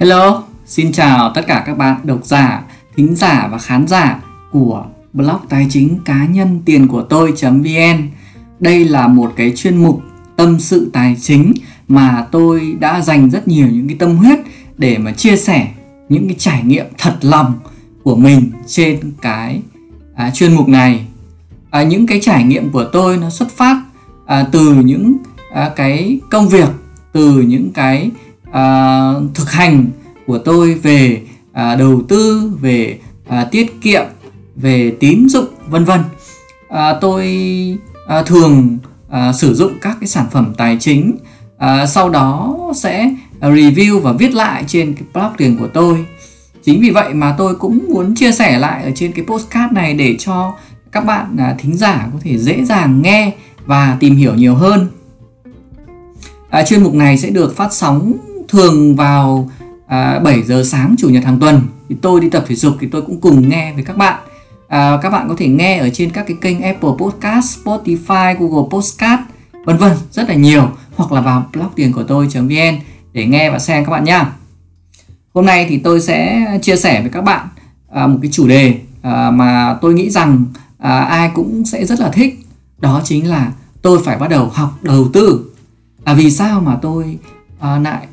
Hello, xin chào tất cả các bạn độc giả, thính giả và khán giả của blog tài chính cá nhân tiền của tôi.vn. Đây là một cái chuyên mục tâm sự tài chính mà tôi đã dành rất nhiều những cái tâm huyết để mà chia sẻ những cái trải nghiệm thật lòng của mình trên cái à, chuyên mục này. À, những cái trải nghiệm của tôi nó xuất phát à, từ những à, cái công việc, từ những cái À, thực hành của tôi về à, đầu tư về à, tiết kiệm về tín dụng vân vân. À, tôi à, thường à, sử dụng các cái sản phẩm tài chính à, sau đó sẽ review và viết lại trên cái blog tiền của tôi. Chính vì vậy mà tôi cũng muốn chia sẻ lại ở trên cái postcard này để cho các bạn à, thính giả có thể dễ dàng nghe và tìm hiểu nhiều hơn. À, chuyên mục này sẽ được phát sóng thường vào à, 7 giờ sáng chủ nhật hàng tuần. Thì tôi đi tập thể dục thì tôi cũng cùng nghe với các bạn. À, các bạn có thể nghe ở trên các cái kênh Apple Podcast, Spotify, Google Podcast vân vân rất là nhiều. Hoặc là vào blog tiền của tôi.vn để nghe và xem các bạn nhá hôm nay thì tôi sẽ chia sẻ với các bạn à, một cái chủ đề à, mà tôi nghĩ rằng à, ai cũng sẽ rất là thích. Đó chính là tôi phải bắt đầu học đầu tư. À, vì sao mà tôi à, lại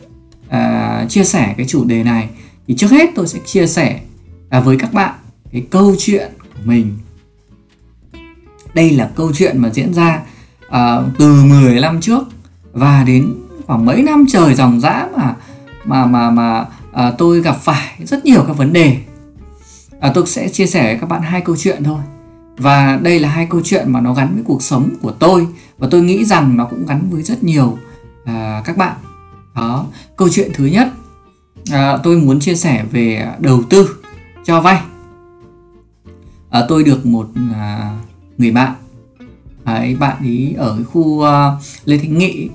à, chia sẻ cái chủ đề này thì trước hết tôi sẽ chia sẻ à, với các bạn cái câu chuyện của mình. Đây là câu chuyện mà diễn ra à, từ 10 năm trước và đến khoảng mấy năm trời dòng dã mà mà mà mà à, tôi gặp phải rất nhiều các vấn đề. À, tôi sẽ chia sẻ với các bạn hai câu chuyện thôi. Và đây là hai câu chuyện mà nó gắn với cuộc sống của tôi và tôi nghĩ rằng nó cũng gắn với rất nhiều à, các bạn đó câu chuyện thứ nhất à, tôi muốn chia sẻ về đầu tư cho vay. À, tôi được một à, người bạn à, ấy bạn ấy ở cái khu à, lê thánh nghị.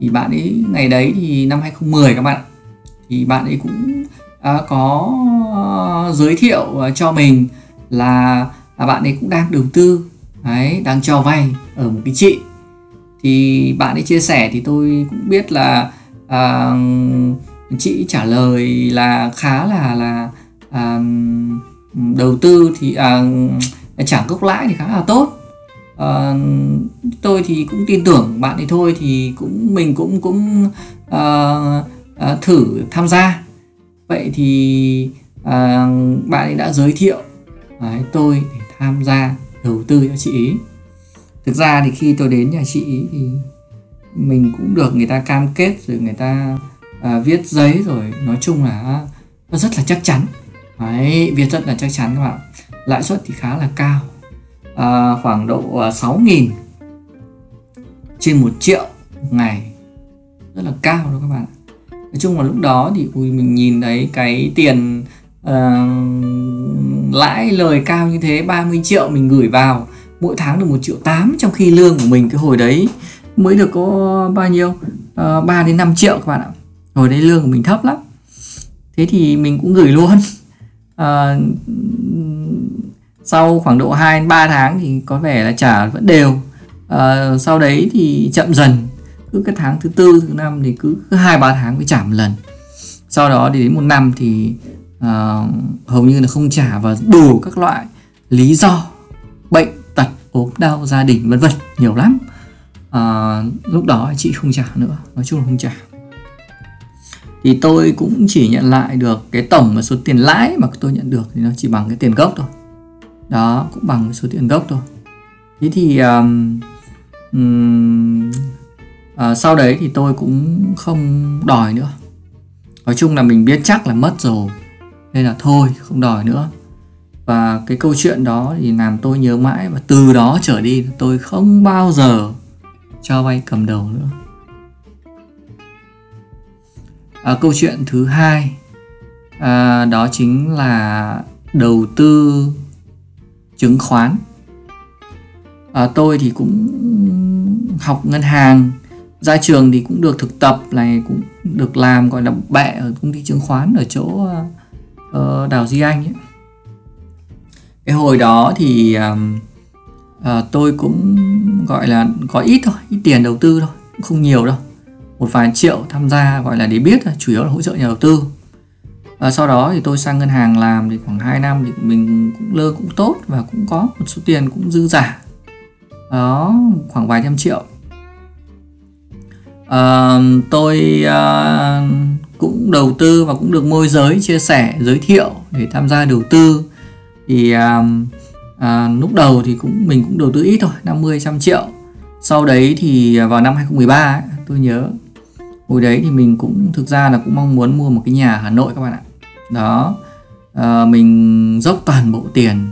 Thì bạn ấy ngày đấy thì năm 2010 các bạn thì bạn ấy cũng à, có à, giới thiệu à, cho mình là à, bạn ấy cũng đang đầu tư ấy đang cho vay ở một cái chị. Thì bạn ấy chia sẻ thì tôi cũng biết là à, chị trả lời là khá là là à, đầu tư thì à, trả gốc lãi thì khá là tốt. À, tôi thì cũng tin tưởng bạn ấy thôi thì cũng mình cũng cũng à, à, thử tham gia. Vậy thì à, bạn ấy đã giới thiệu à, tôi để tham gia đầu tư cho chị ý thực ra thì khi tôi đến nhà chị ý thì mình cũng được người ta cam kết rồi người ta à, viết giấy rồi. Nói chung là nó rất là chắc chắn. Đấy, viết rất là chắc chắn các bạn. Lãi suất thì khá là cao. À, khoảng độ à, 6.000 trên một triệu ngày. Rất là cao đó các bạn. Nói chung là lúc đó thì ui mình nhìn thấy cái tiền uh, lãi lời cao như thế 30 triệu mình gửi vào. Mỗi tháng được một triệu tám trong khi lương của mình cái hồi đấy mới được có bao nhiêu? Ờ, à, 3 đến 5 triệu các bạn ạ. Hồi đấy lương của mình thấp lắm. Thế thì mình cũng gửi luôn. À, sau khoảng độ 2 đến 3 tháng thì có vẻ là trả vẫn đều. À, sau đấy thì chậm dần. Cứ cái tháng thứ tư thứ năm thì cứ cứ hai ba tháng mới trả một lần. Sau đó thì đến một năm thì uh, hầu như là không trả và đủ các loại lý do bệnh tật ốm đau gia đình vân vân nhiều lắm à, lúc đó chị không trả nữa nói chung là không trả. Thì tôi cũng chỉ nhận lại được cái tổng và số tiền lãi mà tôi nhận được thì nó chỉ bằng cái tiền gốc thôi. Đó cũng bằng số tiền gốc thôi. Thế thì um, um, sau đấy thì tôi cũng không đòi nữa. Nói chung là mình biết chắc là mất rồi nên là thôi không đòi nữa. Và cái câu chuyện đó thì làm tôi nhớ mãi và từ đó trở đi tôi không bao giờ cho vay cầm đầu nữa à, câu chuyện thứ hai à, đó chính là đầu tư chứng khoán à, tôi thì cũng học ngân hàng ra trường thì cũng được thực tập này cũng được làm gọi là bẹ ở công ty chứng khoán ở chỗ ờ, ờ, uh, đào Duy Anh ấy. cái hồi đó thì um, à, tôi cũng gọi là có ít thôi ít tiền đầu tư thôi không nhiều đâu. Một vài triệu tham gia gọi là để biết chủ yếu là hỗ trợ nhà đầu tư. Và sau đó thì tôi sang ngân hàng làm thì khoảng 2 năm thì mình cũng lơ cũng tốt và cũng có một số tiền cũng dư giả. Đó khoảng vài trăm triệu. À, tôi à, cũng đầu tư và cũng được môi giới chia sẻ giới thiệu để tham gia đầu tư. Thì à, à, lúc đầu thì cũng mình cũng đầu tư ít thôi 50 trăm triệu. Sau đấy thì à, vào năm 2013 ấy, tôi nhớ hồi đấy thì mình cũng thực ra là cũng mong muốn mua một cái nhà ở Hà Nội các bạn ạ. Đó à, mình dốc toàn bộ tiền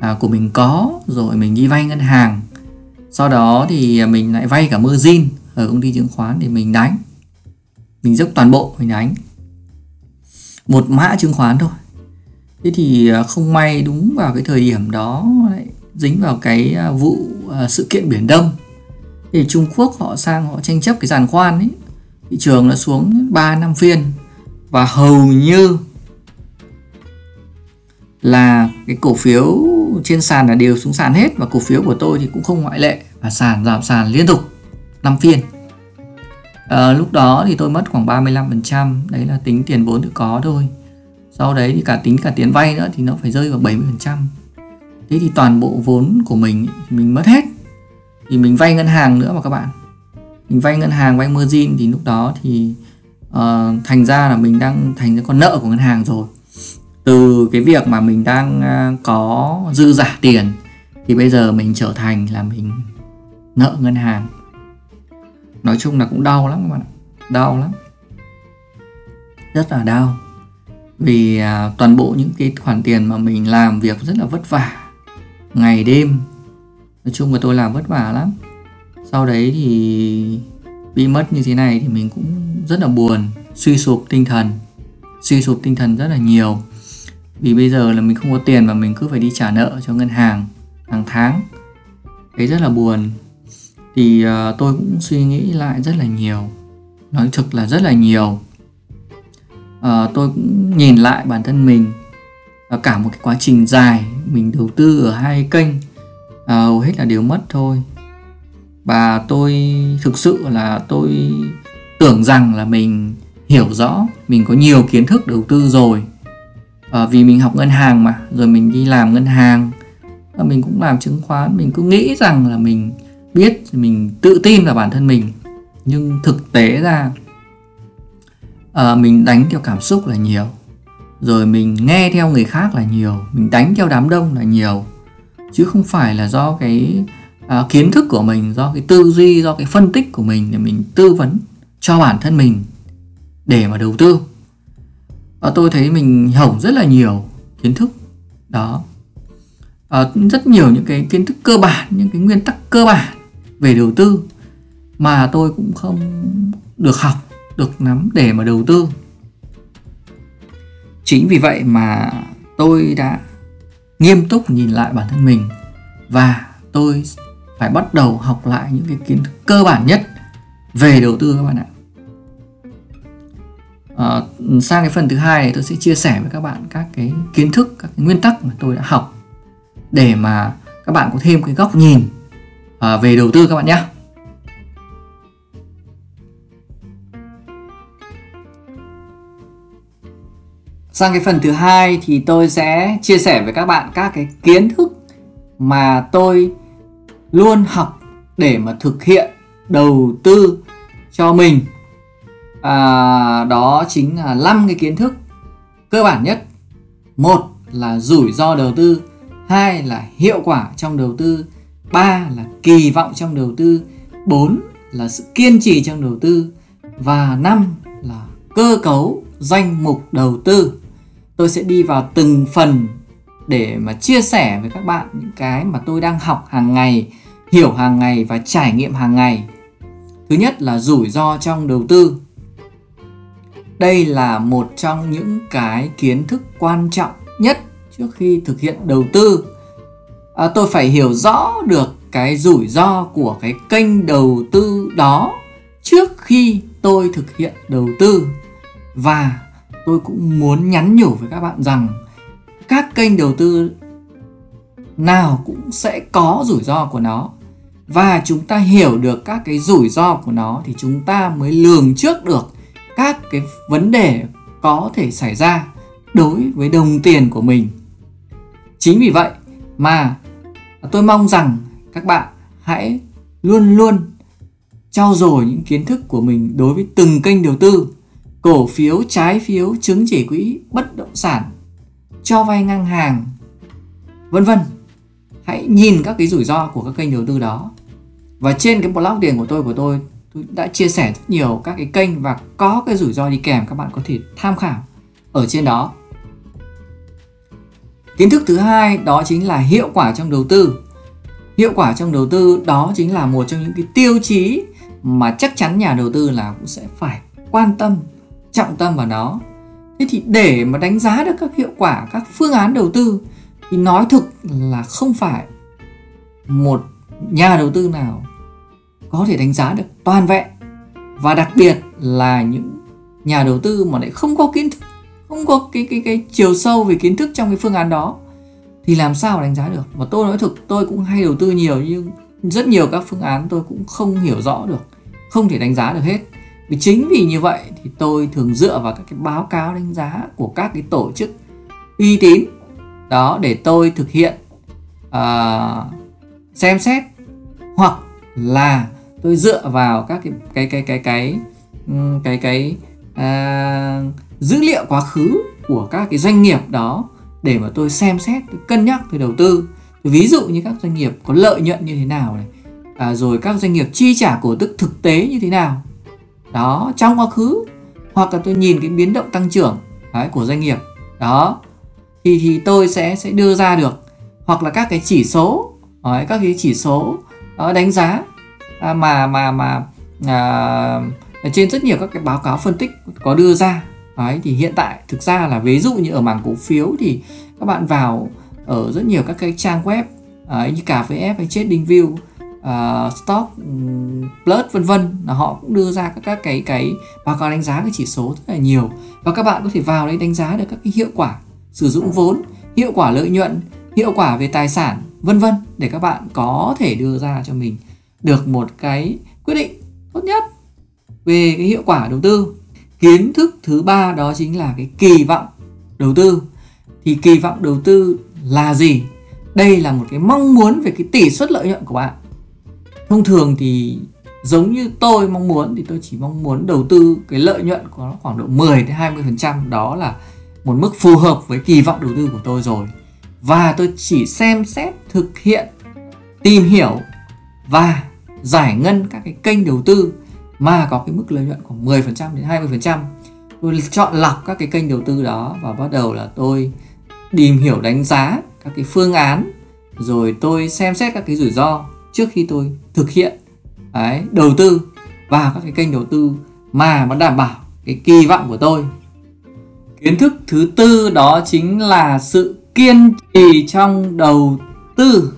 à, của mình có rồi mình đi vay ngân hàng. Sau đó thì à, mình lại vay cả margin ở công ty chứng khoán để mình đánh. Mình dốc toàn bộ mình đánh. Một mã chứng khoán thôi thế thì à, không may đúng vào cái thời điểm đó lại dính vào cái à, vụ à, sự kiện biển đông. Thì Trung Quốc họ sang họ tranh chấp cái giàn khoan ấy thị trường nó xuống 3 năm phiên và hầu như là cái cổ phiếu trên sàn là đều xuống sàn hết và cổ phiếu của tôi thì cũng không ngoại lệ và sàn giảm sàn liên tục 5 phiên. À, lúc đó thì tôi mất khoảng 35% đấy là tính tiền vốn tự có thôi sau đấy thì cả tính cả tiền vay nữa thì nó phải rơi vào 70% thế thì toàn bộ vốn của mình thì mình mất hết. Thì mình vay ngân hàng nữa mà các bạn. Mình vay ngân hàng vay margin thì lúc đó thì uh, thành ra là mình đang thành ra con nợ của ngân hàng rồi. Từ cái việc mà mình đang uh, có dư giả tiền thì bây giờ mình trở thành là mình nợ ngân hàng. Nói chung là cũng đau lắm các bạn ạ. Đau lắm. Rất là đau vì à, toàn bộ những cái khoản tiền mà mình làm việc rất là vất vả ngày đêm. Nói chung là tôi làm vất vả lắm. Sau đấy thì bị mất như thế này thì mình cũng rất là buồn suy sụp tinh thần suy sụp tinh thần rất là nhiều. Vì bây giờ là mình không có tiền mà mình cứ phải đi trả nợ cho ngân hàng hàng tháng. Thấy rất là buồn. Thì uh, tôi cũng suy nghĩ lại rất là nhiều nói thực là rất là nhiều uh, tôi cũng nhìn lại bản thân mình uh, cả một cái quá trình dài mình đầu tư ở hai kênh uh, hầu hết là đều mất thôi. Và tôi thực sự là tôi tưởng rằng là mình hiểu rõ mình có nhiều kiến thức đầu tư rồi. À, vì mình học ngân hàng mà rồi mình đi làm ngân hàng và mình cũng làm chứng khoán mình cứ nghĩ rằng là mình biết mình tự tin vào bản thân mình. Nhưng thực tế ra à, mình đánh theo cảm xúc là nhiều. Rồi mình nghe theo người khác là nhiều. Mình đánh theo đám đông là nhiều. Chứ không phải là do cái à, kiến thức của mình do cái tư duy do cái phân tích của mình để mình tư vấn cho bản thân mình để mà đầu tư. Và tôi thấy mình hỏng rất là nhiều kiến thức. Đó. À, rất nhiều những cái kiến thức cơ bản những cái nguyên tắc cơ bản về đầu tư mà tôi cũng không được học được nắm để mà đầu tư. Chính vì vậy mà tôi đã nghiêm túc nhìn lại bản thân mình và tôi phải bắt đầu học lại những cái kiến thức cơ bản nhất về đầu tư các bạn ạ. À, sang cái phần thứ hai này tôi sẽ chia sẻ với các bạn các cái kiến thức các cái nguyên tắc mà tôi đã học để mà các bạn có thêm cái góc nhìn à, về đầu tư các bạn nhé. Sang cái phần thứ hai thì tôi sẽ chia sẻ với các bạn các cái kiến thức mà tôi luôn học để mà thực hiện đầu tư cho mình. À, đó chính là năm cái kiến thức cơ bản nhất. Một là rủi ro đầu tư hai là hiệu quả trong đầu tư ba là kỳ vọng trong đầu tư bốn là sự kiên trì trong đầu tư và năm là cơ cấu danh mục đầu tư tôi sẽ đi vào từng phần để mà chia sẻ với các bạn những cái mà tôi đang học hàng ngày hiểu hàng ngày và trải nghiệm hàng ngày. Thứ nhất là rủi ro trong đầu tư. Đây là một trong những cái kiến thức quan trọng nhất trước khi thực hiện đầu tư. À, tôi phải hiểu rõ được cái rủi ro của cái kênh đầu tư đó trước khi tôi thực hiện đầu tư. Và tôi cũng muốn nhắn nhủ với các bạn rằng các kênh đầu tư nào cũng sẽ có rủi ro của nó và chúng ta hiểu được các cái rủi ro của nó thì chúng ta mới lường trước được các cái vấn đề có thể xảy ra đối với đồng tiền của mình. Chính vì vậy mà tôi mong rằng các bạn hãy luôn luôn trau dồi những kiến thức của mình đối với từng kênh đầu tư, cổ phiếu, trái phiếu, chứng chỉ quỹ, bất động sản, cho vay ngang hàng, vân vân. Hãy nhìn các cái rủi ro của các kênh đầu tư đó. Và trên cái blog tiền của tôi của tôi, tôi đã chia sẻ rất nhiều các cái kênh và có cái rủi ro đi kèm các bạn có thể tham khảo ở trên đó. Kiến thức thứ hai đó chính là hiệu quả trong đầu tư. Hiệu quả trong đầu tư đó chính là một trong những cái tiêu chí mà chắc chắn nhà đầu tư là cũng sẽ phải quan tâm, trọng tâm vào nó. Thế thì để mà đánh giá được các hiệu quả, các phương án đầu tư, thì nói thực là không phải một nhà đầu tư nào có thể đánh giá được toàn vẹn. Và đặc biệt là những nhà đầu tư mà lại không có kiến thức, không có cái cái cái chiều sâu về kiến thức trong cái phương án đó, thì làm sao đánh giá được? Và tôi nói thực, tôi cũng hay đầu tư nhiều, nhưng rất nhiều các phương án tôi cũng không hiểu rõ được, không thể đánh giá được hết vì chính vì như vậy thì tôi thường dựa vào các cái báo cáo đánh giá của các cái tổ chức uy tín. Đó để tôi thực hiện uh, xem xét hoặc là tôi dựa vào các cái cái cái cái cái cái cái, cái uh, dữ liệu quá khứ của các cái doanh nghiệp đó để mà tôi xem xét tôi cân nhắc tôi đầu tư. Ví dụ như các doanh nghiệp có lợi nhuận như thế nào này à, rồi các doanh nghiệp chi trả cổ tức thực tế như thế nào đó trong quá khứ. Hoặc là tôi nhìn cái biến động tăng trưởng đấy, của doanh nghiệp. Đó. Thì thì tôi sẽ sẽ đưa ra được. Hoặc là các cái chỉ số đấy, các cái chỉ số đó, đánh giá à, mà mà mà à, trên rất nhiều các cái báo cáo phân tích có đưa ra. Đấy thì hiện tại thực ra là ví dụ như ở mảng cổ phiếu thì các bạn vào ở rất nhiều các cái trang web ấy, như cà phê F hay TradingView uh, stock um, plus vân vân. Là họ cũng đưa ra các, các cái cái báo cáo đánh giá cái chỉ số rất là nhiều. Và các bạn có thể vào đấy đánh giá được các cái hiệu quả sử dụng vốn hiệu quả lợi nhuận hiệu quả về tài sản vân vân để các bạn có thể đưa ra cho mình được một cái quyết định tốt nhất về cái hiệu quả đầu tư. Kiến thức thứ ba đó chính là cái kỳ vọng đầu tư. Thì kỳ vọng đầu tư là gì? Đây là một cái mong muốn về cái tỷ suất lợi nhuận của bạn thông thường thì giống như tôi mong muốn thì tôi chỉ mong muốn đầu tư cái lợi nhuận của nó khoảng độ 10 đến 20 phần trăm. Đó là một mức phù hợp với kỳ vọng đầu tư của tôi rồi. Và tôi chỉ xem xét, thực hiện, tìm hiểu và giải ngân các cái kênh đầu tư mà có cái mức lợi nhuận khoảng 10% đến 20%. Tôi chọn lọc các cái kênh đầu tư đó và bắt đầu là tôi tìm hiểu đánh giá các cái phương án, rồi tôi xem xét các cái rủi ro trước khi tôi thực hiện đấy, đầu tư vào các cái kênh đầu tư mà nó đảm bảo cái kỳ vọng của tôi. Kiến thức thứ tư đó chính là sự kiên trì trong đầu tư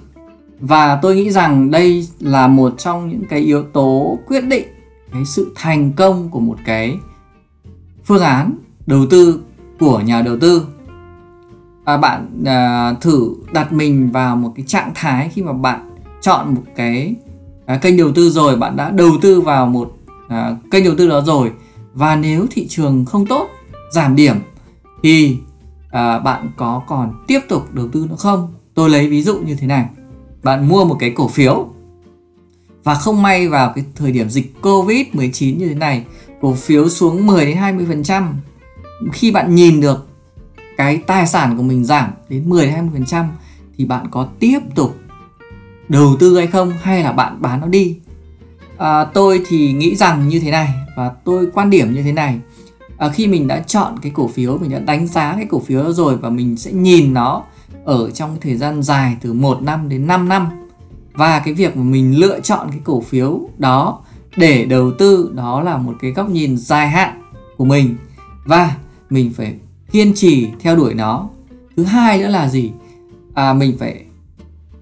và tôi nghĩ rằng đây là một trong những cái yếu tố quyết định cái sự thành công của một cái phương án đầu tư của nhà đầu tư à, bạn à, thử đặt mình vào một cái trạng thái khi mà bạn chọn một cái à, kênh đầu tư rồi bạn đã đầu tư vào một à, kênh đầu tư đó rồi. Và nếu thị trường không tốt giảm điểm thì à, bạn có còn tiếp tục đầu tư nữa không? Tôi lấy ví dụ như thế này. Bạn mua một cái cổ phiếu và không may vào cái thời điểm dịch Covid-19 như thế này, cổ phiếu xuống 10 đến 20%. Khi bạn nhìn được cái tài sản của mình giảm đến 10 đến 20% thì bạn có tiếp tục đầu tư hay không hay là bạn bán nó đi? À, tôi thì nghĩ rằng như thế này và tôi quan điểm như thế này. À, khi mình đã chọn cái cổ phiếu, mình đã đánh giá cái cổ phiếu đó rồi và mình sẽ nhìn nó ở trong thời gian dài từ 1 năm đến 5 năm và cái việc mà mình lựa chọn cái cổ phiếu đó để đầu tư đó là một cái góc nhìn dài hạn của mình và mình phải kiên trì theo đuổi nó thứ hai nữa là gì à, mình phải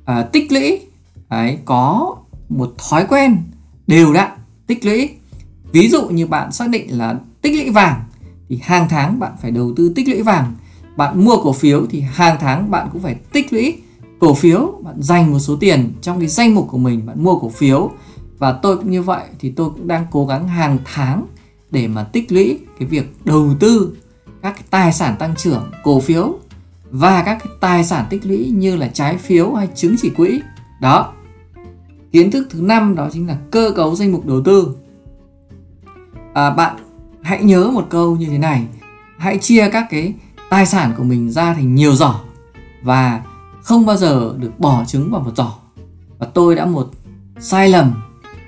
à, tích lũy đấy, có một thói quen đều đặn tích lũy. Ví dụ như bạn xác định là tích lũy vàng thì hàng tháng bạn phải đầu tư tích lũy vàng. Bạn mua cổ phiếu thì hàng tháng bạn cũng phải tích lũy cổ phiếu. Bạn dành một số tiền trong cái danh mục của mình bạn mua cổ phiếu. Và tôi cũng như vậy thì tôi cũng đang cố gắng hàng tháng để mà tích lũy cái việc đầu tư các cái tài sản tăng trưởng cổ phiếu và các cái tài sản tích lũy như là trái phiếu hay chứng chỉ quỹ. Đó kiến thức thứ năm đó chính là cơ cấu danh mục đầu tư. À, bạn hãy nhớ một câu như thế này. Hãy chia các cái tài sản của mình ra thành nhiều giỏ và không bao giờ được bỏ trứng vào một giỏ. Và tôi đã một sai lầm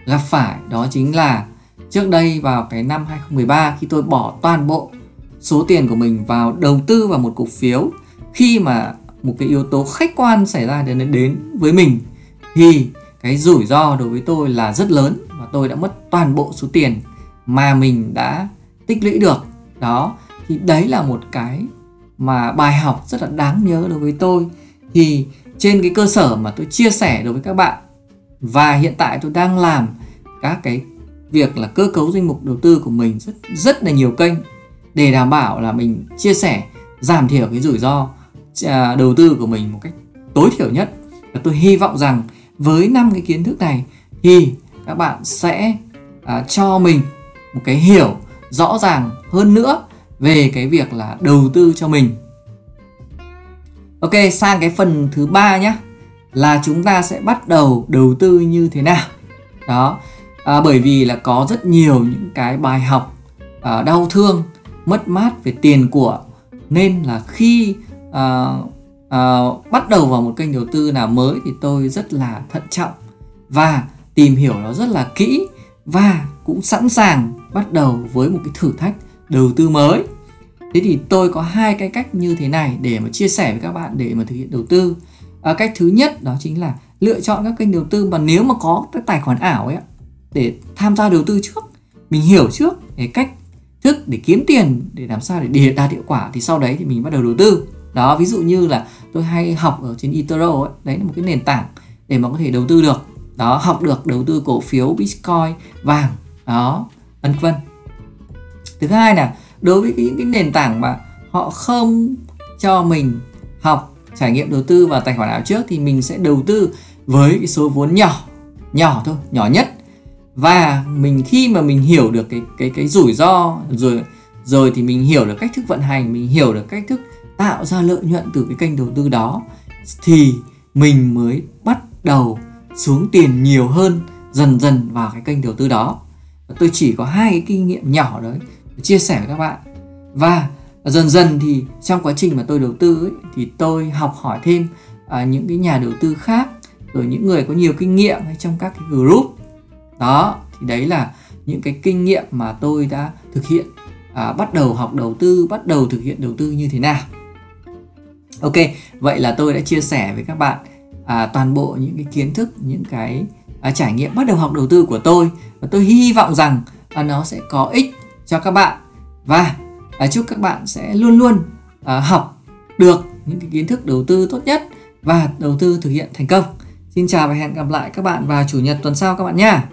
gặp phải đó chính là trước đây vào cái năm 2013 khi tôi bỏ toàn bộ số tiền của mình vào đầu tư vào một cổ phiếu khi mà một cái yếu tố khách quan xảy ra đến đến với mình thì cái rủi ro đối với tôi là rất lớn và tôi đã mất toàn bộ số tiền mà mình đã tích lũy được. Đó, thì đấy là một cái mà bài học rất là đáng nhớ đối với tôi. Thì trên cái cơ sở mà tôi chia sẻ đối với các bạn, và hiện tại tôi đang làm các cái việc là cơ cấu danh mục đầu tư của mình rất rất là nhiều kênh để đảm bảo là mình chia sẻ, giảm thiểu cái rủi ro à, đầu tư của mình một cách tối thiểu nhất. Và tôi hy vọng rằng với năm cái kiến thức này thì các bạn sẽ à, cho mình một cái hiểu rõ ràng hơn nữa về cái việc là đầu tư cho mình. Ok sang cái phần thứ ba nhé là chúng ta sẽ bắt đầu đầu tư như thế nào. Đó à, bởi vì là có rất nhiều những cái bài học à, đau thương mất mát về tiền của. Nên là khi à, à, bắt đầu vào một kênh đầu tư nào mới thì tôi rất là thận trọng và tìm hiểu nó rất là kỹ và cũng sẵn sàng bắt đầu với một cái thử thách đầu tư mới. Thế thì tôi có hai cái cách như thế này để mà chia sẻ với các bạn để mà thực hiện đầu tư. À, cách thứ nhất đó chính là lựa chọn các kênh đầu tư mà nếu mà có cái tài khoản ảo ấy để tham gia đầu tư trước mình hiểu trước cái cách thức để kiếm tiền để làm sao để đạt hiệu quả thì sau đấy thì mình bắt đầu đầu tư đó, ví dụ như là tôi hay học ở trên eToro ấy, đấy là một cái nền tảng để mà có thể đầu tư được. Đó, học được đầu tư cổ phiếu, bitcoin, vàng, đó, vân vân. Thứ hai là đối với những cái nền tảng mà họ không cho mình học, trải nghiệm đầu tư vào tài khoản ảo trước thì mình sẽ đầu tư với cái số vốn nhỏ nhỏ thôi, nhỏ nhất. Và mình, khi mà mình hiểu được cái cái cái rủi ro, rồi rồi thì mình hiểu được cách thức vận hành, mình hiểu được cách thức tạo ra lợi nhuận từ cái kênh đầu tư đó thì mình mới bắt đầu xuống tiền nhiều hơn dần dần vào cái kênh đầu tư đó. Tôi chỉ có hai cái kinh nghiệm nhỏ đấy chia sẻ với các bạn. Và dần dần thì trong quá trình mà tôi đầu tư ấy, thì tôi học hỏi thêm à, những cái nhà đầu tư khác rồi những người có nhiều kinh nghiệm hay trong các cái group. Đó thì đấy là những cái kinh nghiệm mà tôi đã thực hiện à, bắt đầu học đầu tư bắt đầu thực hiện đầu tư như thế nào ok vậy là tôi đã chia sẻ với các bạn à, toàn bộ những cái kiến thức những cái à, trải nghiệm bắt đầu học đầu tư của tôi. Và tôi hy vọng rằng à, nó sẽ có ích cho các bạn. Và à, chúc các bạn sẽ luôn luôn à, học được những cái kiến thức đầu tư tốt nhất và đầu tư thực hiện thành công. Xin chào và hẹn gặp lại các bạn vào chủ nhật tuần sau các bạn nha.